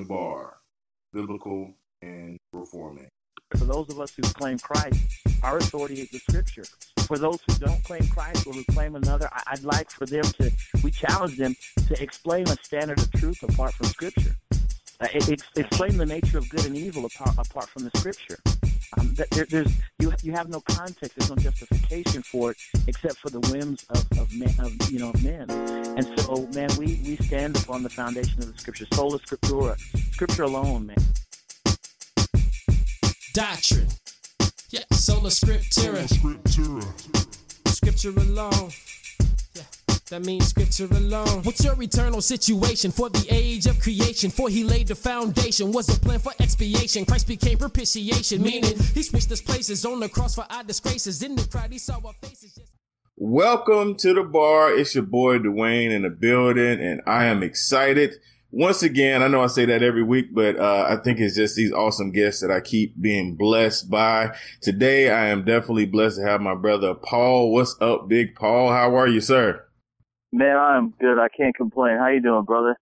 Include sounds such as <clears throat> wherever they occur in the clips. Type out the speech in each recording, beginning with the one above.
The Bar, Biblical and Reforming. For those of us who claim Christ, our authority is the Scripture. For those who don't claim Christ or who claim another, I- I'd like for them to, we challenge them to explain a standard of truth apart from Scripture. Uh, it, it, explain the nature of good and evil apart, apart from the Scripture. Um, there, there's you you have no context. There's no justification for it except for the whims of of, men, of you know of men. And so, man, we we stand upon the foundation of the Scripture, sola scriptura, Scripture alone, man. Doctrine. Yeah, sola scriptura. Scripture alone. Yeah, that means scripture alone. What's your eternal situation for the age of creation? For he laid the foundation, was a plan for expiation. Christ became propitiation, meaning he switched his places on the cross for our disgraces. In the crowd, he saw our faces. Just- Welcome to the bar. It's your boy Dwayne in the building, and I am excited. Once again, I know I say that every week, but uh, I think it's just these awesome guests that I keep being blessed by. Today, I am definitely blessed to have my brother Paul. What's up, Big Paul? How are you, sir? Man, I'm good. I can't complain. How you doing, brother?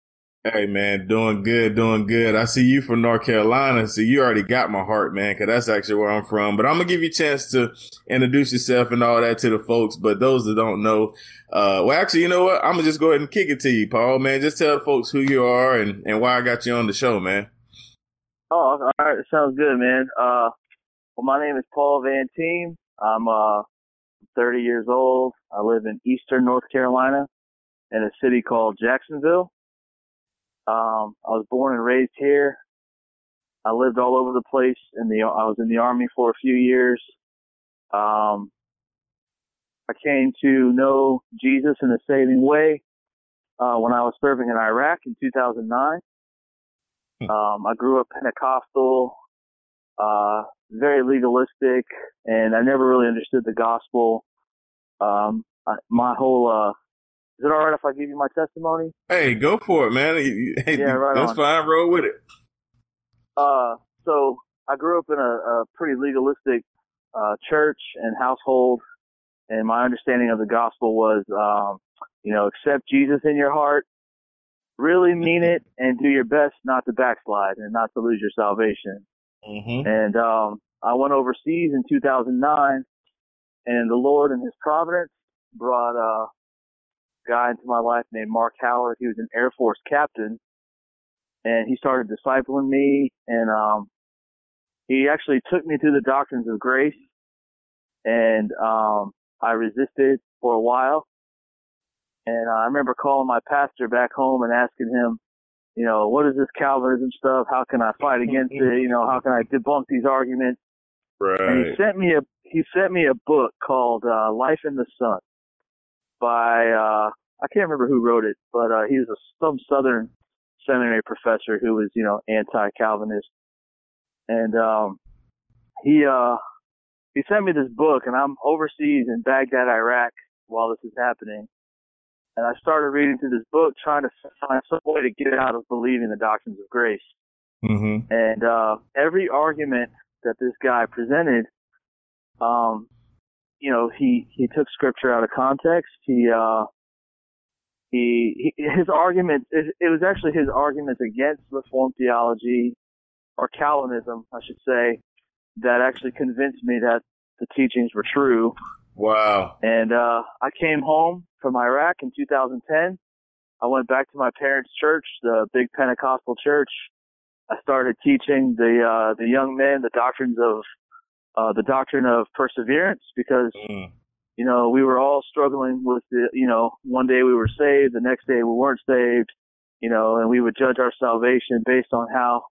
Hey man, doing good, doing good. I see you from North Carolina, so you already got my heart, man, because that's actually where I'm from. But I'm gonna give you a chance to introduce yourself and all that to the folks. But those that don't know, uh, well, actually, you know what? I'm gonna just go ahead and kick it to you, Paul, man. Just tell the folks who you are and, and why I got you on the show, man. Oh, all right. Sounds good, man. Uh, well, my name is Paul Van Tiem. I'm uh 30 years old. I live in Eastern North Carolina in a city called Jacksonville. Um, I was born and raised here. I lived all over the place. In the I was in the army for a few years. Um, I came to know Jesus in a saving way uh, when I was serving in Iraq in 2009. Um, I grew up Pentecostal, uh, very legalistic, and I never really understood the gospel. Um, I, my whole, uh, is it alright if I give you my testimony? Hey, go for it, man. Hey, Yeah, right that's on. fine. Roll with it. Uh, so I grew up in a, a pretty legalistic, uh, church and household, and my understanding of the gospel was, um, you know, accept Jesus in your heart, really mean it, <laughs> and do your best not to backslide and not to lose your salvation. Mm-hmm. And um, I went overseas in 2009, and the Lord and His providence brought a guy into my life named Mark Howard. He was an Air Force captain, and he started discipling me. And um, he actually took me through the doctrines of grace, and um, I resisted for a while. And I remember calling my pastor back home and asking him, you know, what is this Calvinism stuff? How can I fight against it? You know, how can I debunk these arguments? And he sent me a he sent me a book called uh, Life in the Son by uh, I can't remember who wrote it, but uh, he was a, some Southern seminary professor who was you know anti-Calvinist, and um, he uh, he sent me this book, and I'm overseas in Baghdad, Iraq, while this is happening. And I started reading through this book, trying to find some way to get out of believing the doctrines of grace. Mm-hmm. And uh, every argument that this guy presented, um, you know, he he took scripture out of context. He uh, he, he his argument it, it was actually his arguments against Reformed theology or Calvinism, I should say, that actually convinced me that the teachings were true. Wow. And uh, I came home from Iraq in 2010, I went back to my parents' church, the big Pentecostal church. I started teaching the uh, the young men the doctrines of uh, the doctrine of perseverance because mm. you know we were all struggling with the you know one day we were saved, the next day we weren't saved, you know, and we would judge our salvation based on how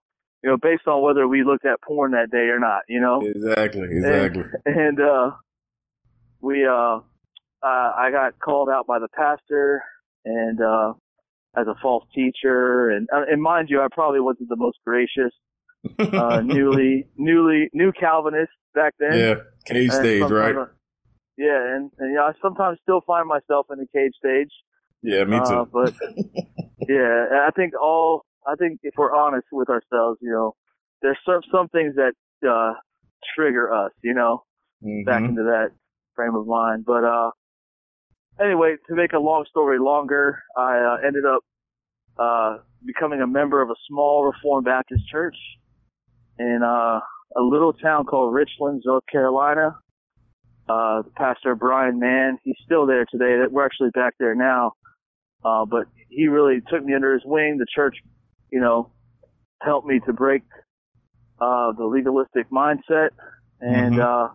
you know based on whether we looked at porn that day or not, you know. Exactly, exactly. And, and uh, we uh, uh, I got called out by the pastor and uh, as a false teacher, and uh, and mind you, I probably wasn't the most gracious, uh, <laughs> newly newly new Calvinist back then. Yeah, cage stage, right? yeah, and and yeah, I sometimes still find myself in the cage stage. Yeah, me too. Uh, but <laughs> yeah, I think all I think if we're honest with ourselves, you know, there's some some things that uh, trigger us, you know, mm-hmm. back into that frame of mind. But uh, anyway, to make a long story longer, I uh, ended up uh, becoming a member of a small Reformed Baptist church in uh, a little town called Richland, North Carolina. Uh, Pastor Brian Mann, he's still there today. We're actually back there now. Uh, but he really took me under his wing. The church, you know, helped me to break uh, the legalistic mindset. And mm-hmm. uh,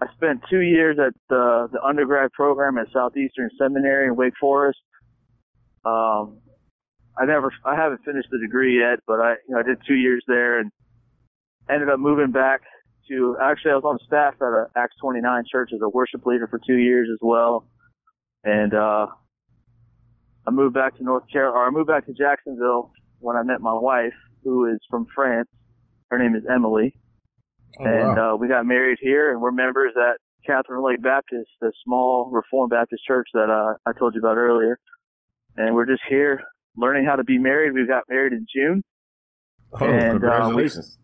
I spent two years at the, the undergrad program at Southeastern Seminary in Wake Forest. Um, I never, I haven't finished the degree yet, but I, you know, I did two years there and ended up moving back to, actually I was on staff at a Acts 29 church as a worship leader for two years as well. And, uh, I moved back to North Carolina, or I moved back to Jacksonville when I met my wife, who is from France. Her name is Emily. Oh, and wow. uh, we got married here, and we're members at Catherine Lake Baptist, the small Reformed Baptist church that uh, I told you about earlier. And we're just here learning how to be married. We got married in June. Oh, and, congratulations. Uh, we,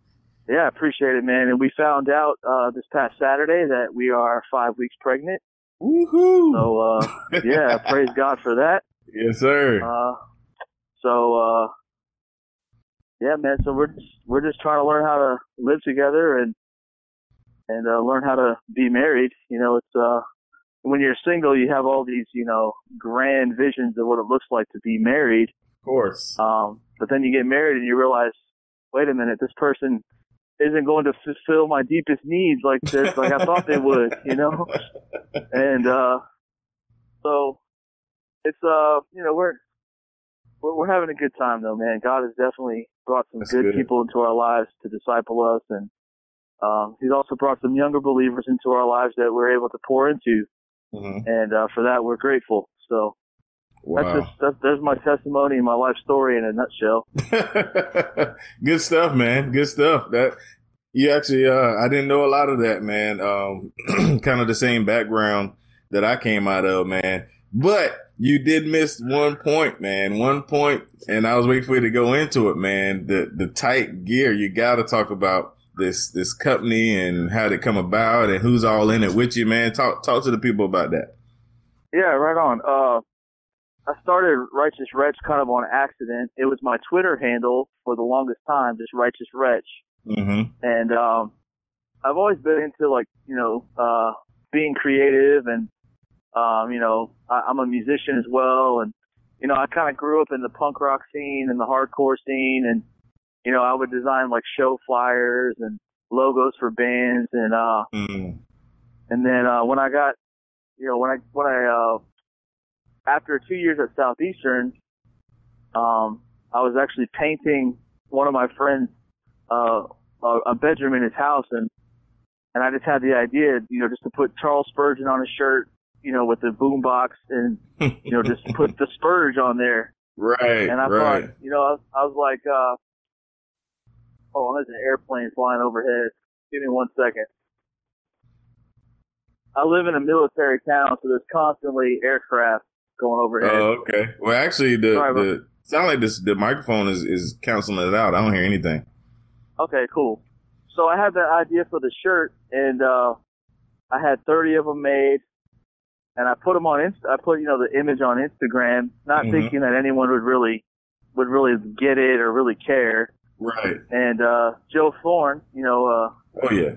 yeah, appreciate it, man. And we found out uh, this past Saturday that we are five weeks pregnant. Woohoo! So, uh, <laughs> yeah, praise God for that. Yes, sir. Uh, so, uh, yeah, man. So we're just, we're just trying to learn how to live together and and uh, learn how to be married. You know, it's uh, when you're single, you have all these you know grand visions of what it looks like to be married. Of course. Um, but then you get married and you realize, wait a minute, this person isn't going to fulfill my deepest needs like this, like I thought they would. You know, <laughs> and uh, so it's uh, you know, we're we're, we're having a good time though, man. God has definitely brought some good, good, people into our lives to disciple us, and um, He's also brought some younger believers into our lives that we're able to pour into, mm-hmm. and uh, for that we're grateful. So. Wow. That's just that's, there's my testimony and my life story in a nutshell. <laughs> Good stuff, man. Good stuff. That you actually uh I didn't know a lot of that, man. Um <clears throat> kind of the same background that I came out of, man. But you did miss one point, man. One point, and I was waiting for you to go into it, man. The the tight gear. You got to talk about this this company and how it come about and who's all in it with you, man. Talk talk to the people about that. Yeah, right on. Uh, I started Righteous Wretch kind of on accident. It was my Twitter handle for the longest time, just Righteous Wretch. Mm-hmm. And um, I've always been into like you know uh, being creative and um, you know, I, I'm a musician as well, and you know, I kind of grew up in the punk rock scene and the hardcore scene, and you know, I would design like show flyers and logos for bands, and uh, mm. and then uh, when I got, you know, when I when I uh, after two years at Southeastern, um, I was actually painting one of my friends uh, a bedroom in his house, and and I just had the idea, you know, just to put Charles Spurgeon on a shirt you know, with the boombox and, you know, just put the Spurge on there. <laughs> Right. And I right. thought, you know, I was, I was like, uh, oh, there's an airplane flying overhead. Give me one second. I live in a military town, so there's constantly aircraft going overhead. Oh, okay. Well, actually, the, Sorry, the sound like this the microphone is is canceling it out. I don't hear anything. Okay, cool. So I had that idea for the shirt, and uh, I had 30 of them made and I put them on Inst- I put you know the image on Instagram, not mm-hmm. thinking that anyone would really would really get it or really care. Right. And uh Joe Thorn, you know, uh Oh yeah.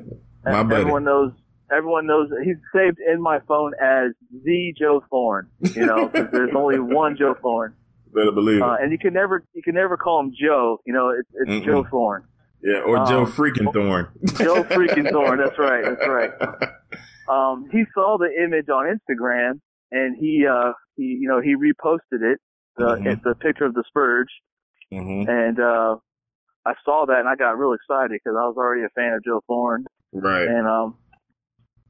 My buddy. Everyone knows everyone knows he's saved in my phone as the Joe Thorn, you know, because there's only <laughs> one Joe Thorn. Better believe it. Uh, and you can never you can never call him Joe. You know, it's, it's Mm-mm. Joe Thorn. Yeah, or Um, Joe freaking Thorn. Joe freaking Thorn. That's right. That's right. <laughs> Um, he saw the image on Instagram and he uh he you know he reposted it the Mhm. the picture of the Spurge hmm and uh I saw that and I got real excited because I was already a fan of Joe Thorn Right. and um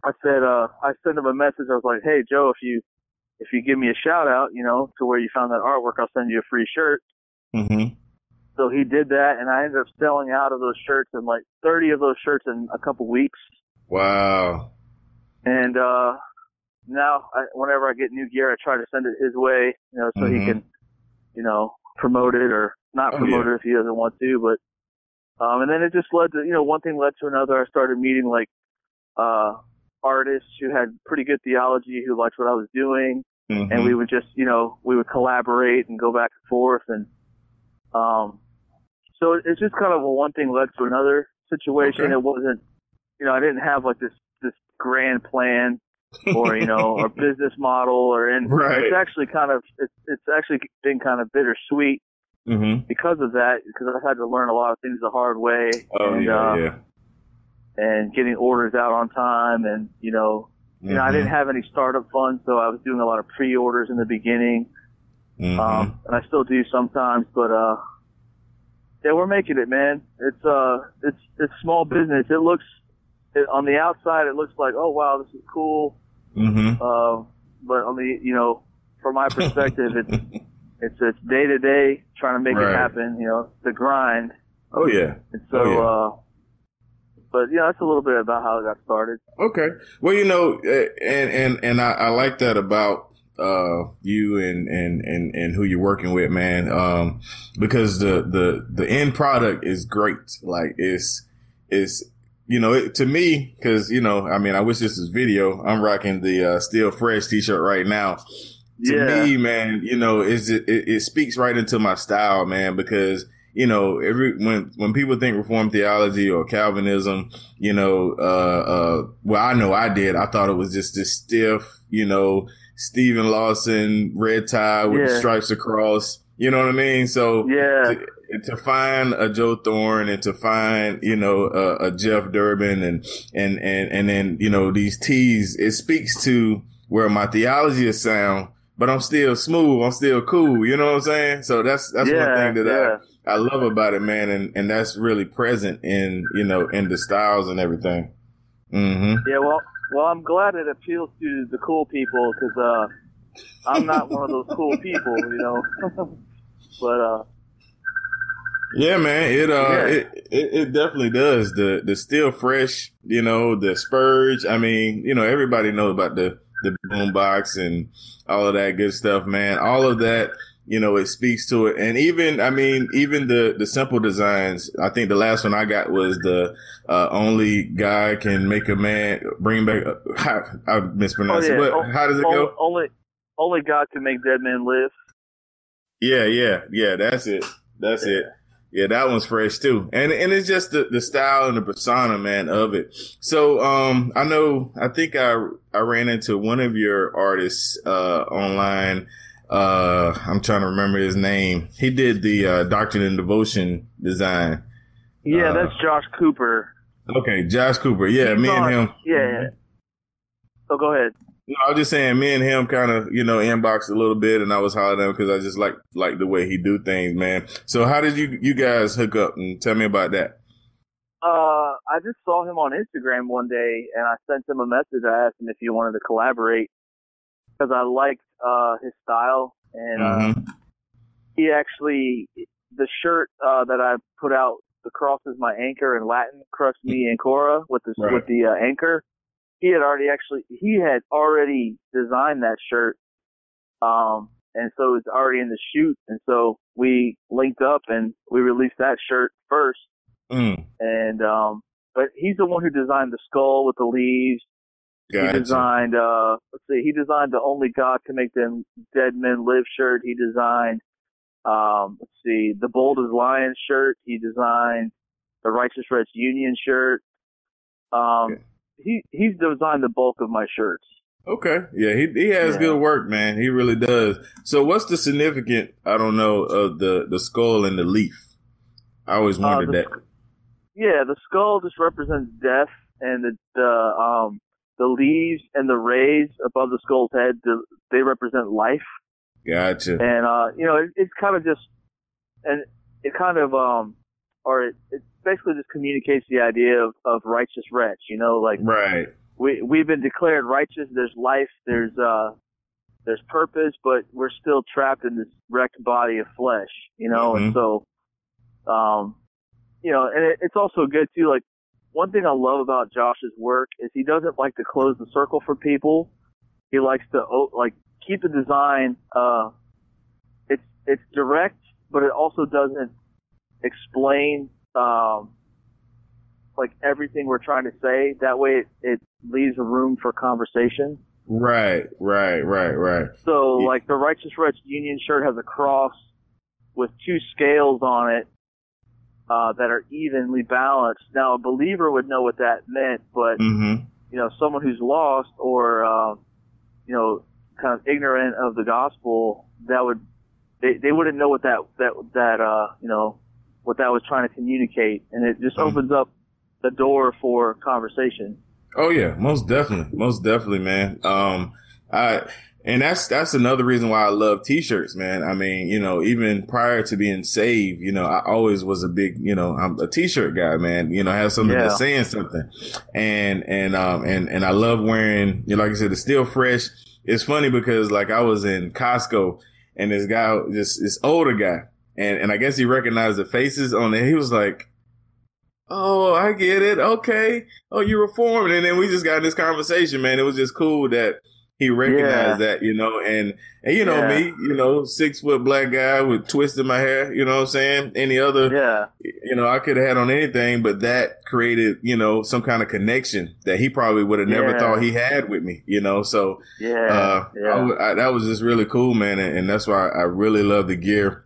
I said uh I sent him a message. I was like, hey Joe, if you if you give me a shout out, you know, to where you found that artwork, I'll send you a free shirt. hmm So he did that, and I ended up selling out of those shirts in like 30 of those shirts in a couple weeks. Wow. And uh, now, I, whenever I get new gear, I try to send it his way, you know, so he Mhm. can, you know, promote it or not Oh, promote yeah. it if he doesn't want to. But um, and then it just led to, you know, one thing led to another. I started meeting like uh, artists who had pretty good theology, who liked what I was doing, Mhm. and we would just, you know, we would collaborate and go back and forth, and um, so it's just kind of a one thing led to another situation. Okay. It wasn't, you know, I didn't have like this this grand plan or you know a <laughs> business model or and Right. it's actually kind of it's it's actually been kind of bittersweet hmm because of that because I've had to learn a lot of things the hard way Oh and yeah, uh, yeah. And getting orders out on time and you know you know I didn't have any startup funds so I was doing a lot of pre-orders in the beginning Mhm. um, and I still do sometimes, but uh, yeah, we're making it, man. It's uh, it's it's small business. It looks it, on the outside, it looks like, oh wow, this is cool. Mhm. Uh, but on the you know, from my perspective, it's <laughs> it's it's day to day trying to make Right. it happen. You know, the grind. Oh yeah. And so, Oh, yeah. uh, but yeah, that's a little bit about how it got started. Okay. Well, you know, eh, and and and I, I like that about uh you and and and and who you're working with, man. Um, because the the the end product is great. Like it's it's you know it, to me because you know I mean I wish this was video. I'm rocking the uh, Still Fresh T-shirt right now. To Yeah. me, man, you know, is it, it it speaks right into my style, man, because you know, every when when people think Reformed theology or Calvinism, you know, uh, uh, well, I know I did. I thought it was just this stiff, you know, Steven Lawson red tie with the Yeah. stripes across. You know what I mean? So Yeah, to, to find a Joe Thorn and to find, you know, a, a Jeff Durbin and, and, and, and then, you know, these T's, it speaks to where my theology is sound, but I'm still smooth. I'm still cool. You know what I'm saying? So that's, that's yeah, one thing that yeah. I, I love about it, man. And, and that's really present in, you know, in the styles and everything. hmm Yeah, well, well, I'm glad it appeals to the cool people because uh, I'm not one of those cool people, you know. <laughs> but uh, Yeah, man. It uh, Yeah. It, it it definitely does. The the still fresh, you know, the spurge. I mean, you know, everybody knows about the the boombox and all of that good stuff, man. All of that, you know, it speaks to it. And even, I mean, even the the simple designs. I think the last one I got was the uh, only guy can make a man bring back. How, I mispronounced Oh, yeah. it, but Oh, how does it only, go? only only God can make dead men live. Yeah, yeah, yeah. That's it. That's it. Yeah, that one's fresh too. And and it's just the, the style and the persona, man, of it. So um I know I think I I ran into one of your artists uh online. Uh I'm trying to remember his name. He did the uh Doctrine and Devotion design. Yeah, Uh, that's Josh Cooper. Okay, Josh Cooper. Yeah, He's me on- and him. Yeah. So go ahead. No, I was just saying, me and him kind of, you know, inboxed a little bit, and I was hollering at him because I just like like the way he do things, man. So, how did you you guys hook up? And tell me about that. Uh, I just saw him on Instagram one day, and I sent him a message. I asked him if he wanted to collaborate because I liked uh, his style, and uh, Mhm. he actually the shirt uh, that I put out, the cross is my anchor in Latin, crux me ancora with the Right. with the uh, anchor. He had already actually he had already designed that shirt, um, and so it's already in the chute, and so we linked up and we released that shirt first Mm, and um but he's the one who designed the skull with the leaves. He designed uh let's see, he designed the only God can make them dead men live shirt. He designed um let's see, the bold as lion shirt, he designed the righteous wretch union shirt. Um he he's designed the bulk of my shirts. Okay. Yeah, he he has yeah. good work, man. He really does. So what's the significant, I don't know, of the, the skull and the leaf? I always uh, wondered uh, the, that. Yeah, the skull just represents death and the, the um the leaves and the rays above the skull's head they represent life. Gotcha. And uh, you know, it, it's kind of just and it kind of um or it, it basically just communicates the idea of, of righteous wretch, you know, like right we we've been declared righteous. There's life. There's uh there's purpose, but we're still trapped in this wrecked body of flesh, you know. Mm-hmm. And so, um, you know, and it, it's also good too. Like one thing I love about Josh's work is he doesn't like to close the circle for people. He likes to like keep the design. Uh, it's it's direct, but it also doesn't explain um, like everything we're trying to say. That way, it, it leaves a room for conversation. Right, right, right, right. So, yeah. like the Righteous Wretch Union shirt has a cross with two scales on it uh, that are evenly balanced. Now, a believer would know what that meant, but mm-hmm. you know, someone who's lost or uh, you know, kind of ignorant of the gospel, that would they they wouldn't know what that that that uh you know what that was trying to communicate, and it just mm-hmm. opens up the door for conversation. Oh yeah, most definitely, most definitely, man. Um, I and that's that's another reason why I love t-shirts, man. I mean, you know, even prior to being saved, you know, I always was a big, you know, I'm a t-shirt guy, man. You know, have something yeah. that's saying something, and and um and and I love wearing, you know, like I said, it's still fresh. It's funny because like I was in Costco and this guy, this this older guy, and and I guess he recognized the faces on it. He was like, Oh, I get it. Okay. Oh, you reformed. And then we just got in this conversation, man. It was just cool that he recognized yeah. that, you know, and, and you know yeah. me, you know, six foot black guy with twist in my hair, you know what I'm saying? Any other, yeah. you know, I could have had on anything, but that created, you know, some kind of connection that he probably would have never yeah. thought he had with me, you know? So, yeah, uh. I, I, that was just really cool, man. And, and that's why I really love the gear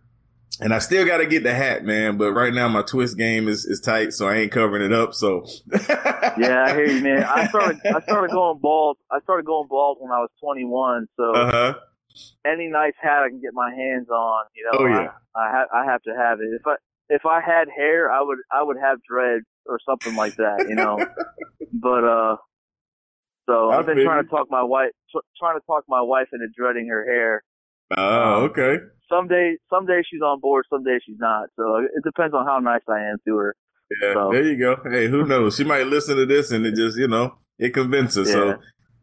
and I still got to get the hat, man. But right now my twist game is, is tight, so I ain't covering it up. So <laughs> yeah, I hear you, man. I started I started going bald. I started going bald when I was 21. So uh-huh. any nice hat I can get my hands on, you know, oh, yeah. I, I, ha- I have to have it. If I if I had hair, I would I would have dreads or something like that, you know. <laughs> but uh, so I've been trying to talk my wife trying to talk my wife into dreading her hair. Oh, um, okay some days, some days she's on board, some days she's not. So it depends on how nice I am to her. Yeah, so. there you go. Hey, who <laughs> knows? She might listen to this and it just, you know, it convinces. Yeah. So,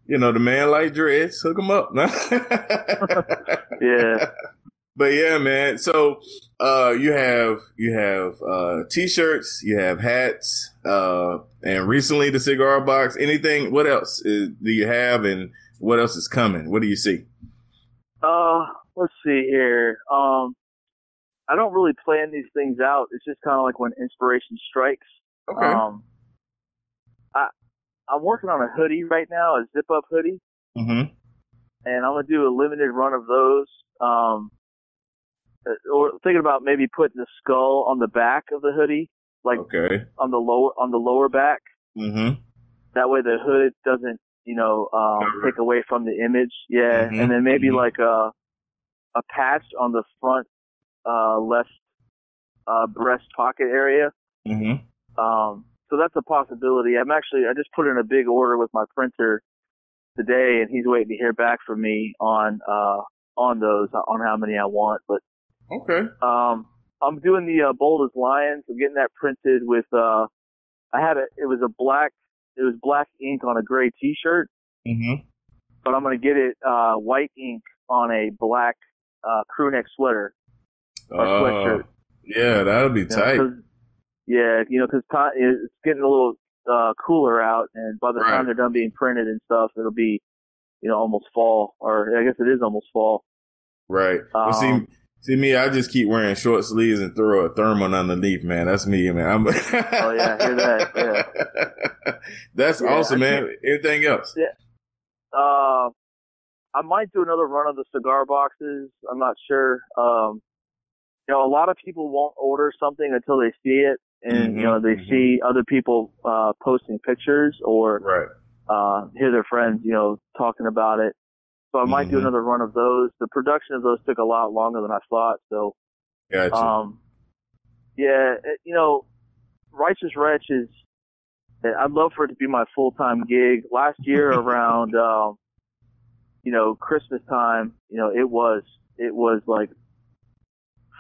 you know, the man like dreads, hook him up. <laughs> yeah. But yeah, man. So, uh, you have, you have, uh, t-shirts, you have hats, uh, and recently the cigar box, anything, what else is, do you have and what else is coming? What do you see? Uh, let's see here. Um, I don't really plan these things out. It's just kind of like when inspiration strikes. Okay. Um, I I'm working on a hoodie right now, a zip up hoodie. Mm-hmm. And I'm gonna do a limited run of those. Um, uh, or thinking about maybe putting the skull on the back of the hoodie, like okay. on the lower on the lower back. Mm-hmm. That way the hood doesn't, you know, um, take away from the image. Yeah, mm-hmm. and then maybe mm-hmm. like a a patch on the front uh, left uh, breast pocket area. Mm-hmm. Um, so that's a possibility. I'm actually I just put in a big order with my printer today, and he's waiting to hear back from me on uh, on those on how many I want. But okay, um, I'm doing the uh, bold as lions. I'm getting that printed with. Uh, I had a it was a black it was black ink on a gray T-shirt. Mm-hmm. But I'm gonna get it uh, white ink on a black uh, crew neck sweater or uh, sweatshirt. Yeah, that'll be tight. yeah, you know, because it's getting a little uh, cooler out, and by the right. time they're done being printed and stuff, it'll be, you know, almost fall, or I guess it is almost fall. Right. Um, well, see, see me, I just keep wearing short sleeves and throw a thermal underneath, man. That's me, man. I'm oh yeah, hear that? Yeah. <laughs> That's yeah, awesome, man. Anything else? Yeah. Uh, I might do another run of the cigar boxes. I'm not sure. Um, you know, a lot of people won't order something until they see it, and mm-hmm, you know they mm-hmm. see other people uh, posting pictures or right. uh, hear their friends, you know, talking about it. So I might do Mhm. another run of those. The production of those took a lot longer than I thought. So, Gotcha. um, yeah, it, you know, Righteous Wretch is. I'd love for it to be my full time gig. Last year <laughs> around, um, you know, Christmas time, you know, it was it was like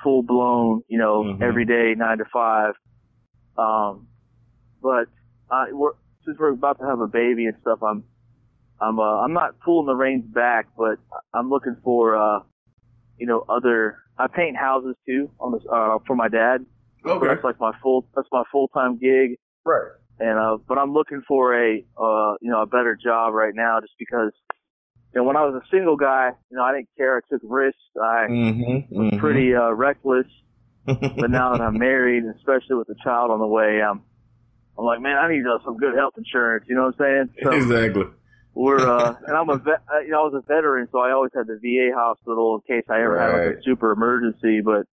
full blown, you know, Mhm. every day nine to five. Um, but I, we're, since we're about to have a baby and stuff, I'm I'm uh, I'm not pulling the reins back, but I'm looking for uh, you know, other. I paint houses too on this uh, for my dad. Okay. that's like my full that's my full time gig. Right. And uh, but I'm looking for a uh, you know, a better job right now, just because. You know, when I was a single guy, you know, I didn't care. I took risks. I Mm-hmm. was pretty uh, reckless. <laughs> But now that I'm married, especially with a child on the way, I'm I'm like, man, I need uh, some good health insurance. You know what I'm saying? So exactly. We're uh, <laughs> and I'm a vet. uh, You know, I was a veteran, so I always had the VA hospital in case I ever had like a super emergency. But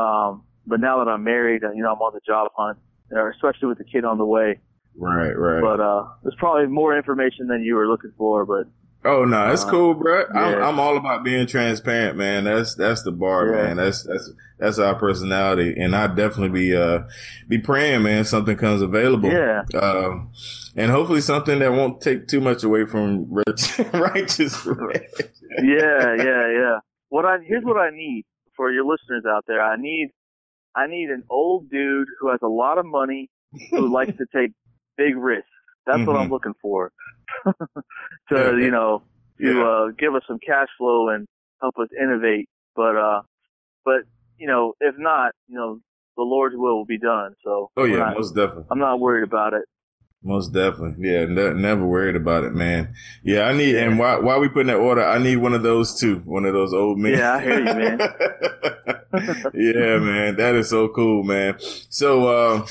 um, but now that I'm married, uh, you know, I'm on the job hunt, uh, especially with the kid on the way. Right. Right. But uh, there's probably more information than you were looking for. But Oh no, it's Uh, cool, bro. I'm, yeah. I'm all about being transparent, man. That's that's the bar, Yeah. man. That's that's that's our personality, and I definitely be uh be praying, man. Something comes available, yeah, um, and hopefully something that won't take too much away from <laughs> righteous. <laughs> yeah, yeah, yeah. What I here's what I need for your listeners out there. I need I need an old dude who has a lot of money who likes to take big risks. That's what I'm Mhm. looking for. To you know to Yeah. uh, give us some cash flow and help us innovate. But uh, but you know if not, you know the Lord's will will be done. So Oh yeah, not- most definitely. I'm not worried about it. Most definitely. Yeah, ne- never worried about it, man. Yeah, I need, and why while we put in that order, I need one of those too. One of those old men. Yeah, I hear you, man. <laughs> yeah, man. That is so cool, man. So, uh,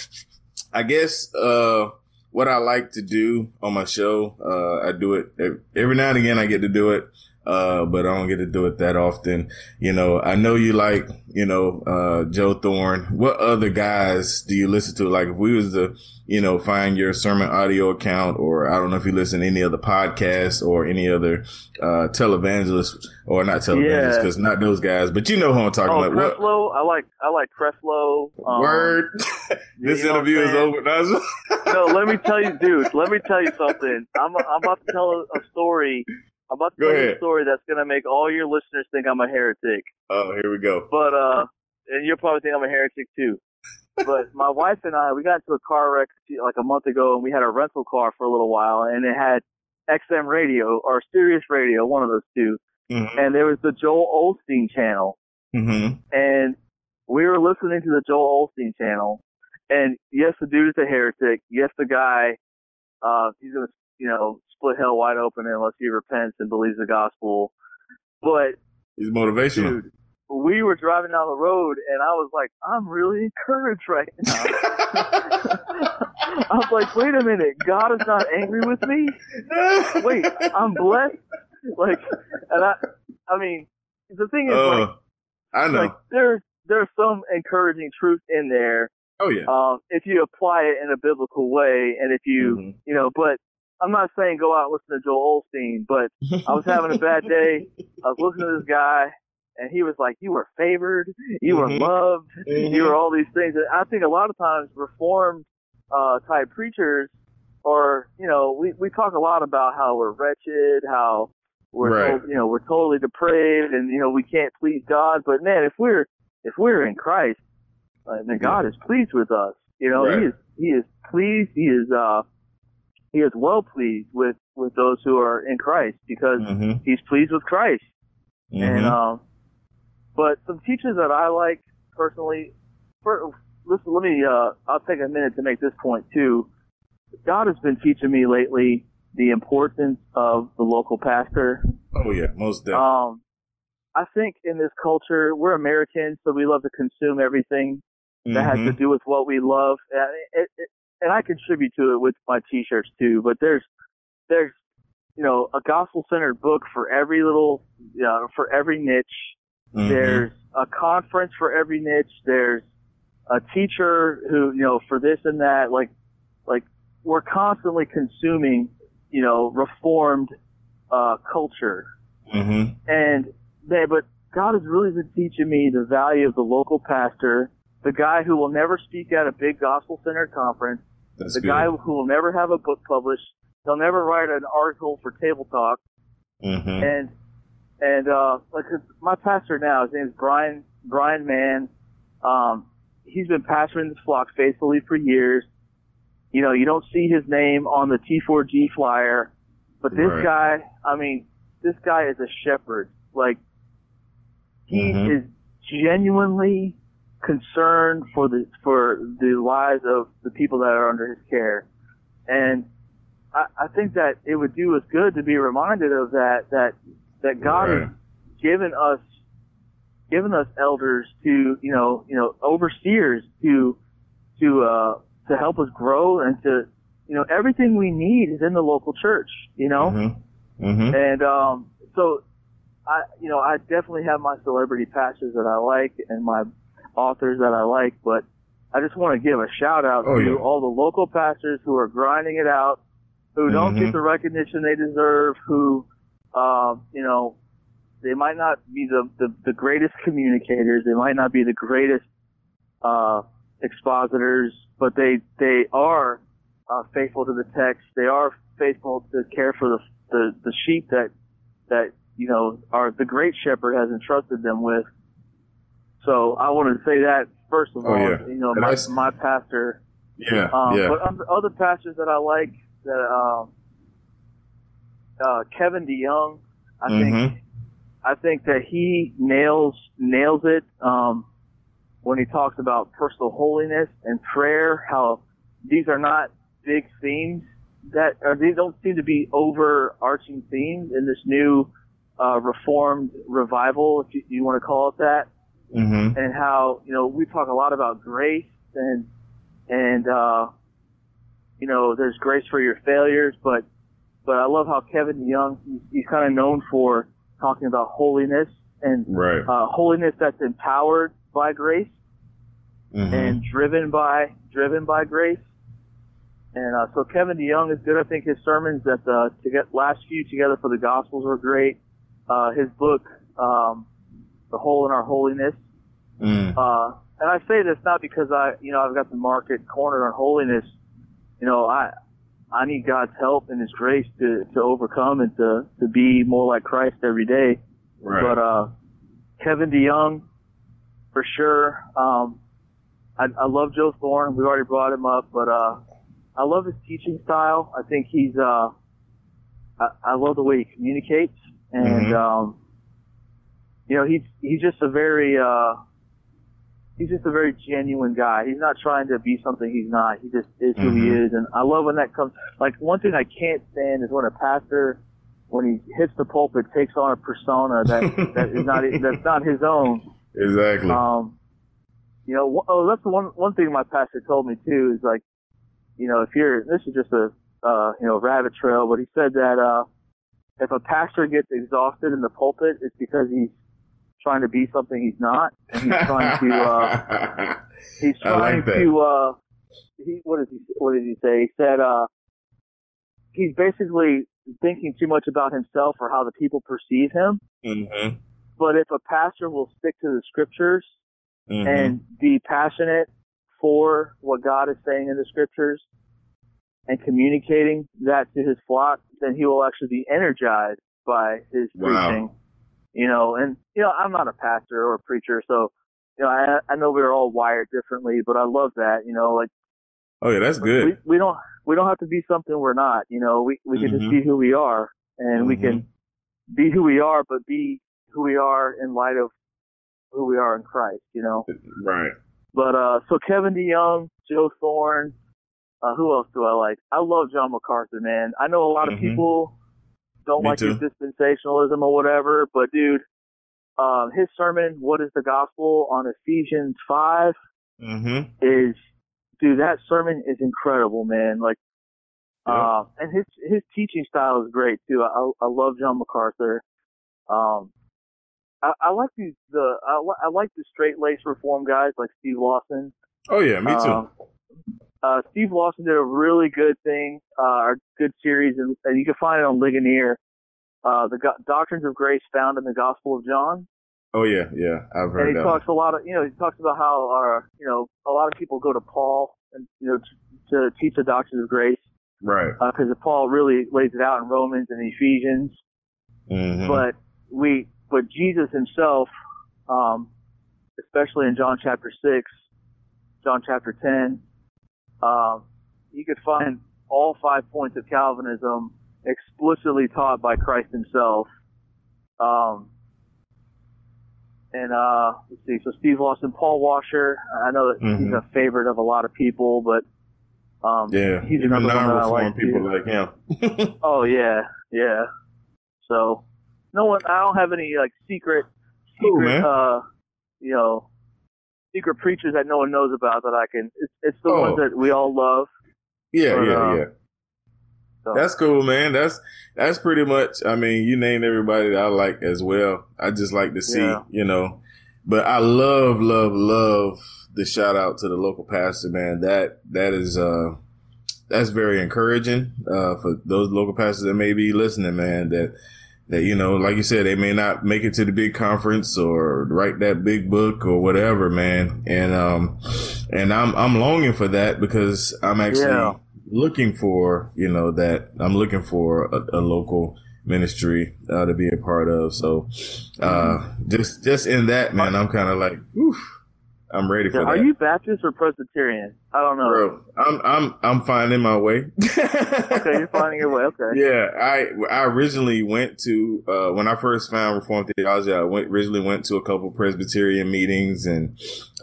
I guess, uh, what I like to do on my show, uh, I do it every now and again. I get to do it. Uh, but I don't get to do it that often. You know, I know you like, you know, uh, Joe Thorn. What other guys do you listen to? Like if we was to, you know, find your sermon audio account or I don't know if you listen to any other podcasts or any other, uh, televangelists or not televangelists Yeah. because not those guys, but you know who I'm talking Oh, about. What, I like I like Creflo. Um, word? <laughs> this you know interview is over. now. no, let me tell you, <laughs> dude. Let me tell you something. I'm I'm about to tell a, a story. I'm about to Go tell you a story that's gonna make all your listeners think I'm a heretic. oh, here we go. But uh, and you'll probably think I'm a heretic too. But my <laughs> wife and I, we got into a car wreck like a month ago, and we had a rental car for a little while, and it had XM radio or Sirius radio, one of those two, Mm-hmm. and there was the Joel Osteen channel, Mm-hmm. and we were listening to the Joel Osteen channel, and yes, the dude is a heretic. Yes, the guy, uh, he's gonna, you know, split hell wide open unless he repents and believes the gospel. But He's motivational. dude, we were driving down the road, and I was like, I'm really encouraged right now. <laughs> I was like, wait a minute, God is not angry with me. Wait, I'm blessed. Like, and I, I mean, the thing is, like, Oh, I know. like there's there's some encouraging truth in there oh yeah. um, if you apply it in a biblical way, and if you Mhm. you know. But I'm not saying go out and listen to Joel Osteen, but I was having a bad day. I was listening to this guy, and he was like, "You were favored, you were Mhm. loved, Mhm. you were all these things." And I think a lot of times reformed uh, type preachers, or you know, we we talk a lot about how we're wretched, how we're Right. to- you know we're totally depraved, and you know we can't please God. But man, if we're if we're in Christ, uh, then God is pleased with us. You know, Right. he is he is pleased. He is uh he is well pleased with with those who are in Christ because Mhm. he's pleased with Christ. And Mhm. um, but some teachers that I like personally, for, listen, let me. Uh, I'll take a minute to make this point too. God has been teaching me lately the importance of the local pastor. oh yeah, most definitely. Um, I think in this culture, we're Americans, so we love to consume everything that has to Mhm. do with what we love. It, it, and I contribute to it with my t-shirts too. But there's, there's, you know, a gospel-centered book for every little, you know, for every niche. Mhm. There's a conference for every niche. There's a teacher who, you know, for this and that. Like, like we're constantly consuming you know, reformed uh, culture. Mm-hmm. And they, but God has really been teaching me the value of the local pastor, the guy who will never speak at a big gospel centered conference, That's the good. guy who will never have a book published, he'll never write an article for Table Talk, mm-hmm. and and uh, like my pastor now, his name is Brian Brian Mann. Um, he's been pastoring this flock faithfully for years. You know, you don't see his name on the T4G flyer, but this Right. guy, I mean, this guy is a shepherd. Like, he Mhm. is genuinely concerned for the for the lives of the people that are under his care, and I, I think that it would do us good to be reminded of that that that God Right. has given us given us elders to you know you know overseers to to uh to help us grow and to you know everything we need is in the local church you know Mm-hmm. Mm-hmm. and um so I you know I definitely have my celebrity pastors that I like and my authors that I like but I just want to give a shout out Oh, to yeah. all the local pastors who are grinding it out who don't Mhm. get the recognition they deserve who um you know they might not be the, the, the greatest communicators. They might not be the greatest uh, expositors, but they they are uh, faithful to the text. They are faithful to care for the, the the sheep that that you know are the great shepherd has entrusted them with. So I want to say that first of Oh, all, yeah. you know, my my pastor Yeah. um, yeah. But other- pastors that I like, that um, uh, Kevin DeYoung, I think Mhm. I think that he nails nails it um, when he talks about personal holiness and prayer. How these are not big themes that or these don't seem to be overarching themes in this new uh, reformed revival, if you, you want to call it that Mm-hmm. and how you know we talk a lot about grace and and uh, you know there's grace for your failures, but but I love how Kevin Young he's, he's kind of known for talking about holiness and Right. uh, holiness that's empowered by grace Mm-hmm. and driven by driven by grace. And uh, so Kevin DeYoung is good. I think his sermons at the to get last few together for the Gospels were great. Uh, his book, um, The Hole in Our Holiness, Mm. uh, and I say this not because I, you know, I've got the market cornered on holiness. You know, I, I need God's help and His grace to, to overcome and to, to be more like Christ every day. Right. But, uh, Kevin DeYoung, for sure. Um, I, I love Joe Thorn. We already brought him up, but, uh, I love his teaching style. I think he's, uh, I, I love the way he communicates and, Mhm. um, you know, he's, he's just a very, uh, he's just a very genuine guy. He's not trying to be something he's not. He just is who he Mhm. is. And I love when that comes, like one thing I can't stand is when a pastor, when he hits the pulpit, takes on a persona that, <laughs> that is not, that's not his own. exactly. Um, you know, oh, that's one one thing my pastor told me too is like, you know, if you're this is just a uh, you know rabbit trail, but he said that uh, if a pastor gets exhausted in the pulpit, it's because he's trying to be something he's not, and he's trying to uh, <laughs> he's I like trying to uh, he what did he what did he say? He said uh, he's basically thinking too much about himself or how the people perceive him. mm-hmm. But if a pastor will stick to the scriptures Mm-hmm. and be passionate for what God is saying in the scriptures and communicating that to his flock, then he will actually be energized by his Wow. preaching. You know, and you know, I'm not a pastor or a preacher, so you know, I I know we're all wired differently, but I love that. You know, like oh yeah, that's good. we don't we don't have to be something we're not. You know, we we can just Mhm. be who we are, and we Mhm. can be who we are, but be who we are in light of who we are in Christ. You know. Right. But uh, so Kevin DeYoung, Joe Thorn, uh, who else do I like? I love John MacArthur, man. I know a lot of Mhm. people don't Me like his too. dispensationalism or whatever, but dude, um, his sermon, "What is the Gospel?" on Ephesians five Mm-hmm. is, dude, that sermon is incredible, man. Like, Yeah. uh, and his his teaching style is great too. I I love John MacArthur. Um, I, I like these the I, I like the straight laced reform guys like Steve Lawson. Oh yeah, me too. Um, uh, Steve Lawson did a really good thing, uh, a good series, and, and you can find it on Ligonier. Uh, the Go- Doctrines of Grace found in the Gospel of John. Oh yeah, yeah, I've heard and he that. talks a lot of, you know, he talks about how, uh, you know, a lot of people go to Paul and you know to, to teach the doctrines of grace right. because uh, Paul really lays it out in Romans and Ephesians. Mhm. But we, but Jesus himself, um, especially in John chapter six, John chapter ten, um, you could find all five points of Calvinism explicitly taught by Christ himself. Um, and uh, let's see, so Steve Lawson, Paul Washer. I know that he's Mhm. a favorite of a lot of people, but um, yeah, he's even another one that I like people too. like him. <laughs> Oh yeah, yeah. So no one, I don't have any like secret, secret, man. uh, you know, secret preachers that no one knows about that I can. It's, it's the Oh. ones that we all love. yeah, But, yeah, um, yeah. So. That's cool, man. That's that's pretty much. I mean, you named everybody that I like as well. I just like to see, Yeah. you know. But I love, love, love the shout out to the local pastor, man. That that is uh that's very encouraging uh for those local pastors that may be listening, man. That that you know, like you said, they may not make it to the big conference or write that big book or whatever, man. And um and I'm I'm longing for that because I'm actually Yeah. looking for you know that I'm looking for a, a local ministry uh, to be a part of. So uh just just in that, man, I'm kind of like, oof, I'm ready for Yeah, are you Baptist or Presbyterian? I don't know. Bro, I'm I'm I'm finding my way. <laughs> Okay, you're finding your way. Okay. Yeah, I I originally went to uh, when I first found Reformed theology. I went originally went to a couple Presbyterian meetings, and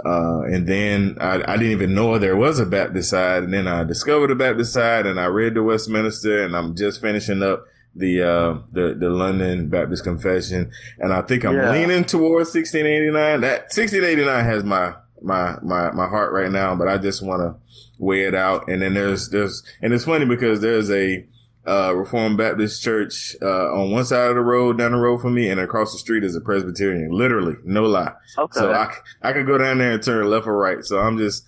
uh, and then I, I didn't even know there was a Baptist side, and then I discovered the Baptist side, and I read the Westminster, and I'm just finishing up the uh, the the London Baptist Confession, and I think I'm Yeah. leaning towards 1689. That 1689 has my my my my heart right now, but I just want to weigh it out. And then there's there's and it's funny because there's a uh, Reformed Baptist church uh, on one side of the road, down the road from me, and across the street is a Presbyterian. Literally, no lie. Okay. So I I could go down there and turn left or right. So I'm just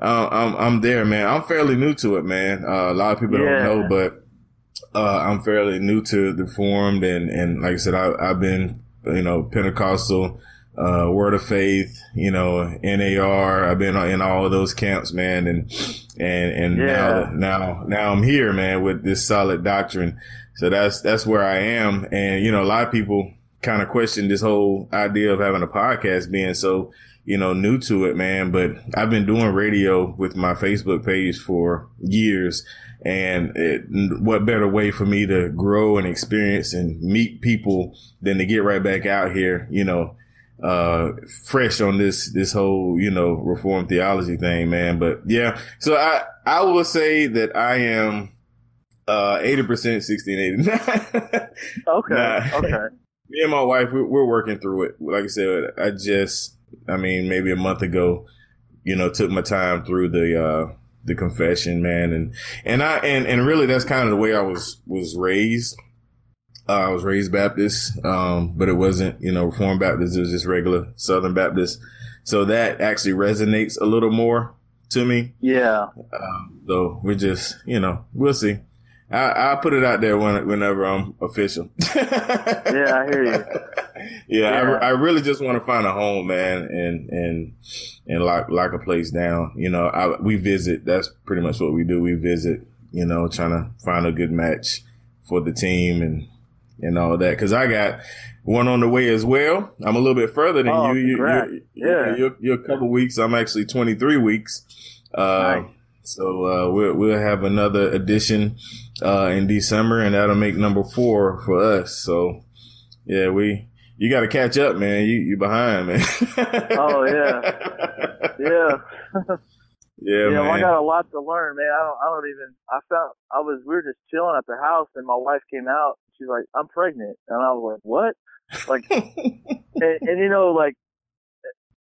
uh, I'm I'm there, man. I'm fairly new to it, man. Uh, a lot of people Yeah. don't know, but uh, I'm fairly new to the formed and and like I said, I, I've been you know Pentecostal. Uh, Word of Faith, you know, NAR. I've been in all of those camps, man, and and and Yeah. now now now I'm here, man, with this solid doctrine. So that's that's where I am, and you know, a lot of people kind of question this whole idea of having a podcast being so you know new to it, man. But I've been doing radio with my Facebook page for years, and it, what better way for me to grow and experience and meet people than to get right back out here, you know, uh, fresh on this, this whole, you know, reform theology thing, man. But yeah, so I, I will say that I am, uh, 80% 1689. <laughs> okay. Nah. Okay. <laughs> Me and my wife, we're, we're working through it. Like I said, I just, I mean, maybe a month ago, you know, took my time through the, uh, the confession, man. And, and I, and, and really that's kind of the way I was, was raised. Uh, I was raised Baptist, um, but it wasn't, you know, Reformed Baptist. It was just regular Southern Baptist. So that actually resonates a little more to me. Yeah. Um, so we're just, you know, we'll see. I, I'll put it out there when, whenever I'm official. <laughs> Yeah, I hear you. Yeah, Yeah. I, I really just want to find a home, man, and and and lock lock a place down. You know, I, we visit. That's pretty much what we do. We visit. You know, trying to find a good match for the team and and all that. Because I got one on the way as well. I'm a little bit further than Oh, you. You- congrats. You're, Yeah. you're, you're a couple weeks. I'm actually 23 weeks. Uh, Nice. So uh, we'll we'll have another edition uh, in December, and that'll make number four for us. So yeah, we you got to catch up, man. You you behind, man. Oh, yeah. <laughs> Yeah. <laughs> yeah, Yeah, well, I got a lot to learn, man. I don't, I don't even. I felt I was. We were just chilling at the house, and my wife came out. She's like, "I'm pregnant," and I was like, "What?" Like, <laughs> and, and you know, like,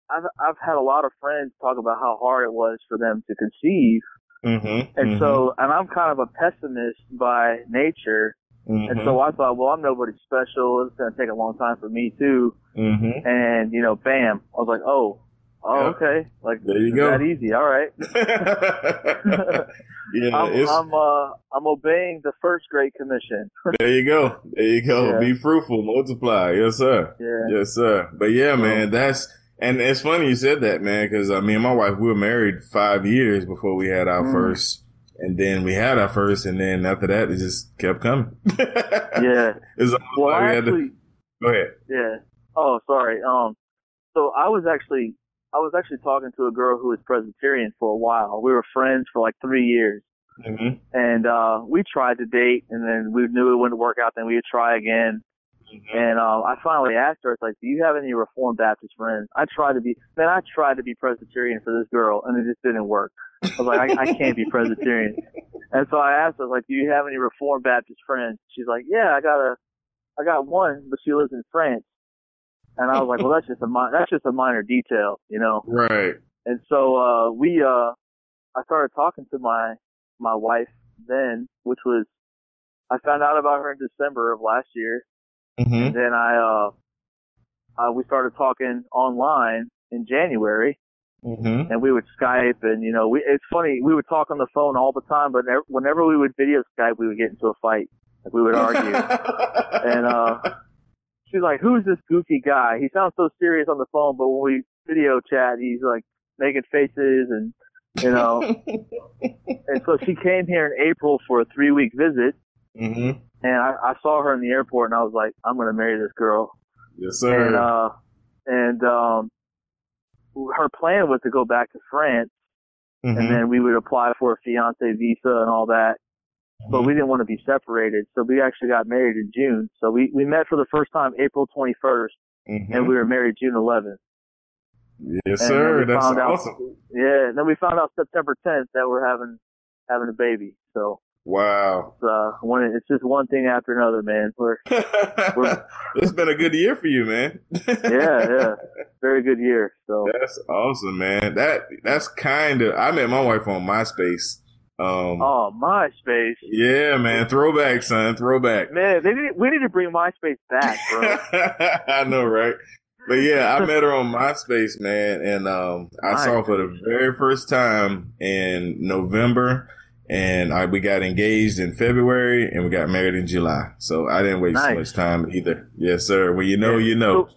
I've I've had a lot of friends talk about how hard it was for them to conceive, mm-hmm, and so, and I'm kind of a pessimist by nature, and mm-hmm, so I thought, well, I'm nobody special. It's gonna take a long time for me too, mm-hmm. and you know, bam, I was like, oh, Oh, okay. Like there you go. That easy. All right. <laughs> <laughs> yeah, I'm I'm, uh, I'm obeying the first great commission. <laughs> there you go. There you go. Yeah. Be fruitful, multiply. Yes, sir. Yeah. Yes, sir. But yeah, man, that's and it's funny you said that, man, because I mean, my wife we were married five years before we had our Mm. first, and then we had our first, and then after that, it just kept coming. <laughs> Yeah. it's Well, like we had to- actually, go ahead. yeah. Oh, sorry. Um, so I was actually, I was actually talking to a girl who was Presbyterian for a while. We were friends for like three years, hmm and uh, we tried to date, and then we knew it wouldn't work out. Then we would try again, and um, I finally asked her, "It's like, do you have any Reformed Baptist friends?" I tried to be, man, I tried to be Presbyterian for this girl, and it just didn't work. I was like, I, I can't be Presbyterian. <laughs> And so I asked her, like, do you have any Reformed Baptist friends? She's like, yeah, I got a, I got one, but she lives in France. And I was like, well, that's just a mi- that's just a minor detail, you know. Right. And so uh, we, uh, I started talking to my my wife then, which was, I found out about her in December of last year, hmm and then I, uh, uh, we started talking online in January, hmm and we would Skype, and you know, we it's funny we would talk on the phone all the time, but never, whenever we would video Skype, we would get into a fight, like we would argue, <laughs> and uh, she's like, "Who's this goofy guy? He sounds so serious on the phone, but when we video chat, he's like making faces and." You know, <laughs> and so she came here in April for a three week visit, hmm and I, I saw her in the airport, and I was like, "I'm gonna marry this girl." Yes, sir. and uh and um her plan was to go back to France Mhm. and then we would apply for a fiance visa and all that but we didn't want to be separated so we actually got married in June so we we met for the first time April 21st Mhm. and we were married June 11th yes, and sir. That's found out- awesome. yeah and then we found out September 10th that we're having having a baby so Wow. <laughs> it's, uh one it's just one thing after another man we're <laughs> it's been a good year for you, man. <laughs> yeah yeah very good year so That's awesome, man. That that's kind of. I met my wife on MySpace. Um, oh MySpace yeah, man. Throwback, son. Throwback. Man, they need, we need to bring MySpace back, bro. I know, right? But yeah, I met her on MySpace, man, and um, I saw her for the very first time in November, and I, we got engaged in February, and we got married in July. So I didn't waste Nice. much time either. Yes, sir. When you know, you know. So-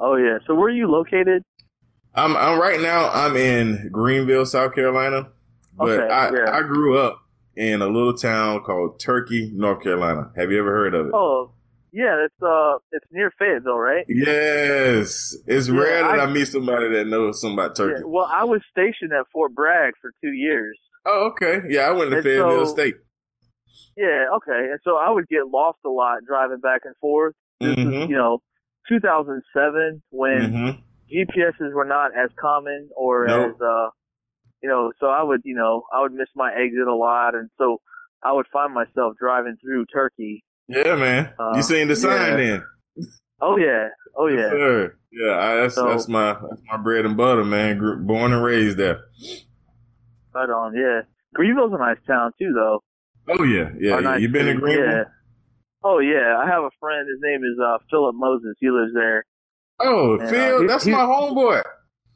oh yeah. So where are you located? I'm, I'm right now. I'm in Greenville, South Carolina, but Okay, I, yeah. I grew up in a little town called Turkey, North Carolina. Have you ever heard of it? Oh, yeah. It's uh, it's near Fayetteville, right? Yes, it's Yeah, rare that I, I- meet somebody that knows something about Turkey. Yeah, well, I was stationed at Fort Bragg for two years. Oh, okay. Yeah, I went to And Fayetteville so- State. Yeah. Okay. And so I would get lost a lot driving back and forth. This Mhm. is, you know, 2007 when Mm-hmm. GPSs were not as common or Nope. as uh, you know. So I would, you know, I would miss my exit a lot, and so I would find myself driving through Turkey. Yeah, man. Uh, you seen the sign yeah. then? Oh yeah. Oh Yes, yeah. sir. Yeah, I, that's So- that's my that's my bread and butter, man. Born and raised there. Right on. Yeah. Greenville's a nice town too, though. Oh yeah, yeah. Nice You been in city, Greenville? Yeah. Oh yeah, I have a friend. His name is uh Philip Moses. He lives there. Oh, And, uh, Phil, he- that's he- my homeboy.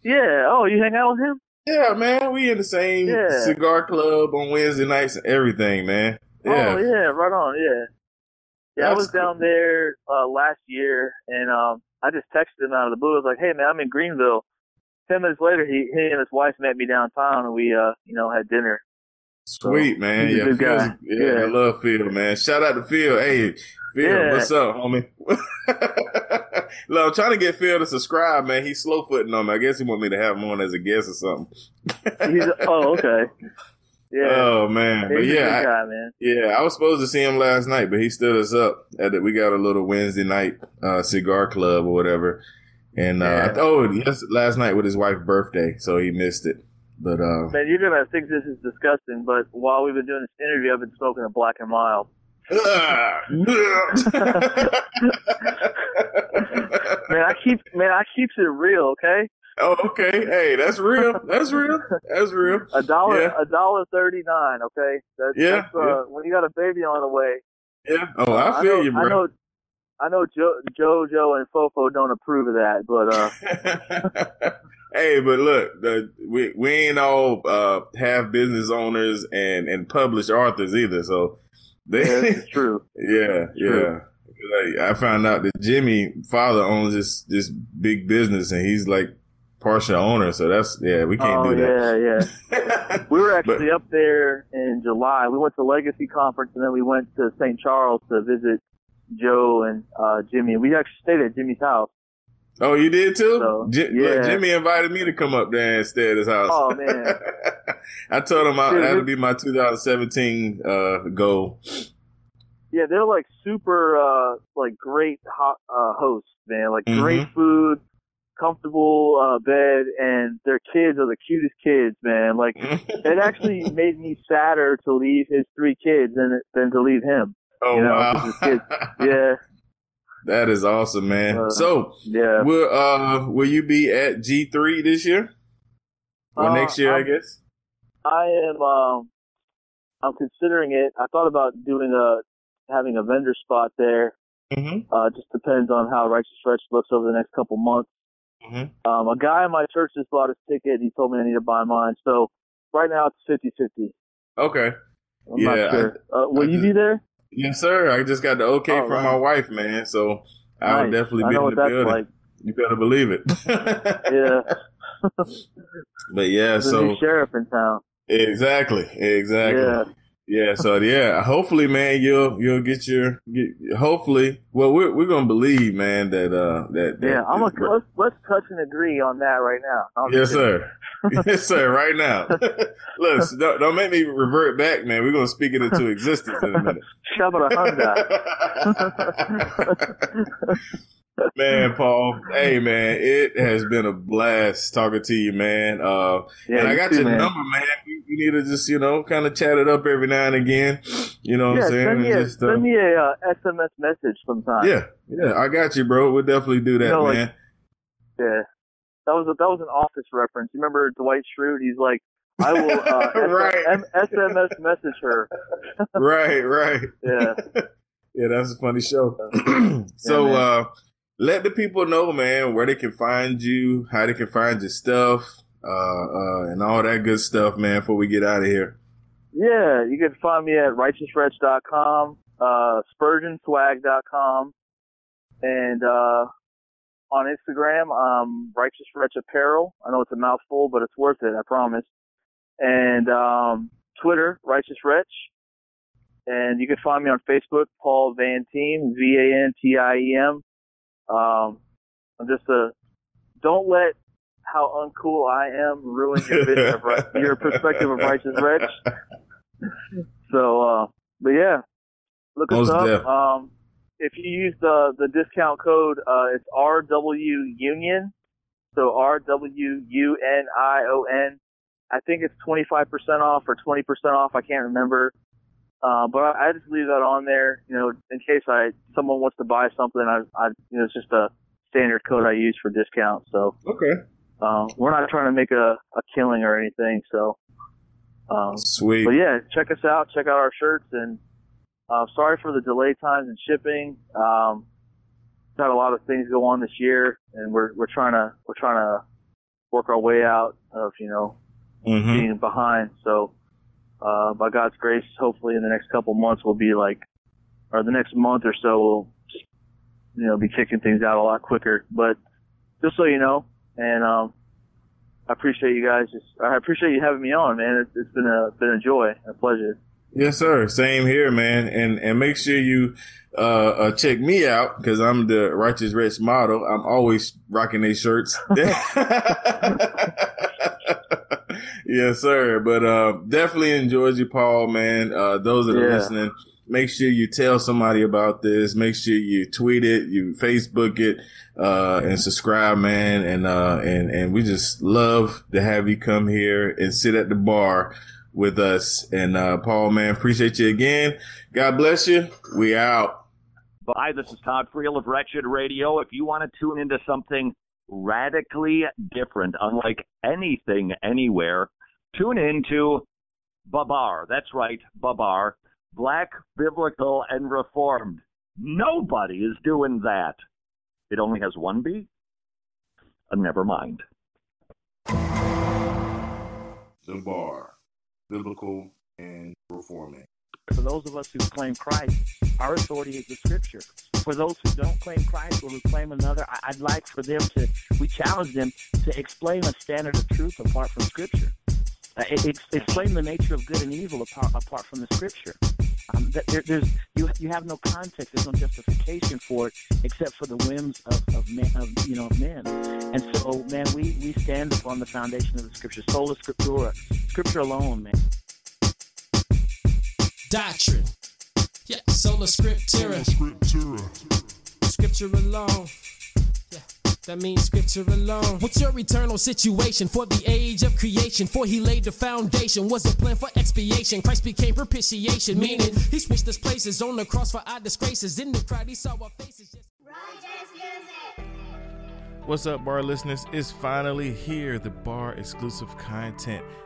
Yeah. Oh, you hang out with him? Yeah, man. We in the same Yeah. cigar club on Wednesday nights and everything, man. Yeah. Oh yeah. Right on. Yeah. Yeah, I That's was down there uh last year, and um I just texted him out of the blue. I was like, "Hey man, I'm in Greenville." Ten minutes later, he he and his wife met me downtown, and we uh you know had dinner. Sweet man, he's a yeah, good Phil's- guy. yeah, Yeah. I love Phil, man. Shout out to Phil. Hey, Phil, Yeah. what's up, homie? <laughs> Look, I'm trying to get Phil to subscribe, man. He's slow footing on me. I guess he want me to have him on as a guest or something. He's oh okay. <laughs> Yeah. Oh man, but he's a good yeah, I, guy, man. yeah. I was supposed to see him last night, but he stood us up. At the, we got a little Wednesday night uh, cigar club or whatever, and uh, Yeah. I- oh, yes, last night with his wife's birthday, so he missed it. But uh, Man, you're gonna think this is disgusting, but while we've been doing this interview, I've been smoking a black and mild. <laughs> Man, I keep man, I keeps it real, okay? oh, okay. Hey, that's real. That's real. That's real. A dollar, Yeah. a dollar thirty nine, okay? That's, Yeah, that's, uh, yeah. When you got a baby on the way, Yeah. Oh, I feel know, you, bro. I know, I know, jo- JoJo and Fofo don't approve of that, but uh, <laughs> hey, but look, the, we we ain't all uh, have business owners and and published authors either. So they, <laughs> yeah, true. yeah, true. yeah. I found out that Jimmy father owns this this big business, and he's like partial owner. So that's yeah, we can't oh, do that. Yeah, yeah. <laughs> we were actually but, up there in July. We went to Legacy Conference, and then we went to St. Charles to visit Joe and uh Jimmy. We actually stayed at Jimmy's house. Oh, you did too? So, J- yeah. Look, Jimmy invited me to come up there and stay at his house. Oh man. <laughs> I told him I, that would be my 2017 uh, goal. Yeah, they're like super, uh, like great hot, uh, hosts, man. Like mm-hmm. great food, comfortable uh, bed, and their kids are the cutest kids, man. Like <laughs> it actually made me sadder to leave his three kids than than to leave him. Oh you know, wow! Kids, yeah. <laughs> That is awesome, man. Uh, so, yeah, will uh, will you be at G three this year or uh, next year? I'm, i guess. I am. Um, I'm considering it. I thought about doing a having a vendor spot there. Mm-hmm. Uh, just depends on how Righteous Wretch looks over the next couple months. Mm-hmm. Um, a guy in my church just bought his ticket. He told me I need to buy mine. So right now it's 50-50. Okay. I'm yeah. Sure. I, uh, will I you be there? Yes, sir. I just got the okay oh, from my wife, man. So nice. I'll definitely be in the building. Like. You better believe it. yeah. <laughs> <laughs> but yeah, There's so sheriff in town. Exactly. Exactly. Yeah. Yeah, so yeah, hopefully, man, you'll you'll get your get, hopefully. Well, we're we're gonna believe, man, that uh that, that yeah, I'm a let's let's touch and agree on that right now. I'm yes, sir. yes, sir. Right now, <laughs> look, don't, don't, make me revert back, man. We're gonna speak it into <laughs> existence in a minute. Shabba <laughs> man, Paul. Hey, man, it has been a blast talking to you, man. Uh, yeah, and I got too, your man. number, man. We, we, need to just, you know, kind of chat it up every now and again. You know yeah, what I'm saying? Send me, a, just, uh, send me a uh, SMS message sometime. Yeah, yeah, I got you, bro. We'll definitely do that, you know, man. Like, yeah, that was a, that was an office reference. You remember Dwight Schrute? He's like, I will uh, <laughs> right. SMS message her. <laughs> right, right. Yeah. <laughs> yeah, that's a funny show. <clears throat> so, yeah, uh, let the people know, man, where they can find you, how they can find your stuff, uh, uh, and all that good stuff, man, before we get out of here. Yeah, you can find me at righteouswretch.com, uh, spurgeonswag.com, and, uh, on Instagram, um, Righteous Apparel. I know it's a mouthful, but it's worth it, I promise. And, um, Twitter, Righteous Wretch. And you can find me on Facebook, Paul Vantiem, V-A-N-T-I-E-M. Um, I'm just a, don't let how uncool I am ruin your vision of right, your perspective of righteous wretch. So, uh, but yeah, look us up. Um, if you use the the discount code, uh, it's RW Union. So R W U N I O N. I think it's 25% off or 20% off. I can't remember. Uh, but I, I just leave that on there, you know, in case I someone wants to buy something. I, I you know, it's just a standard code I use for discount. So okay, uh, we're not trying to make a, a killing or anything. So um, sweet. But yeah, check us out. Check out our shirts. And uh, sorry for the delay times in shipping. Um, got a lot of things go on this year, and we're we're trying to we're trying to work our way out of you know mm-hmm. being behind. So uh, by God's grace, hopefully in the next couple months we'll be like, or the next month or so we'll just, you know, be kicking things out a lot quicker. But just so you know, and, um, I appreciate you guys. Just, I appreciate you having me on, man. It's, it's been a, been a joy, a pleasure. Yes, sir. Same here, man. And, and make sure you, uh, uh check me out because I'm the righteous wretch model. I'm always rocking these shirts. <laughs> <laughs> yes, sir. But uh, definitely enjoyed you, Paul, man. Uh, those that are yeah. listening, make sure you tell somebody about this. Make sure you tweet it, you Facebook it, uh, and subscribe, man. And, uh, and, and we just love to have you come here and sit at the bar with us. And, uh, Paul, man, appreciate you again. God bless you. We out. Hi, this is Todd Friel of Wretched Radio. If you want to tune into something radically different, unlike anything anywhere, tune into Babar. That's right, Babar. Black, Biblical, and Reformed. Nobody is doing that. It only has one B? Uh, never mind. the bar, biblical and reforming. For those of us who claim Christ, our authority is the Scripture. For those who don't claim Christ or who claim another, I'd like for them to, we challenge them to explain a standard of truth apart from Scripture. Uh, explain the nature of good and evil apart, apart from the Scripture. Um, there, there's you you have no context. There's no justification for it except for the whims of, of, men, of you know men. And so, man, we we stand upon the foundation of the Scripture, sola scriptura, Scripture alone, man. Doctrine, yeah, sola scriptura, Scripture alone. That means scripture alone. What's your eternal situation for the age of creation? For he laid the foundation, was a plan for expiation. Christ became propitiation, meaning he switched his places on the cross for our disgraces. In the crowd, he saw our faces. Just- What's up, bar listeners? It's finally here, the bar exclusive content.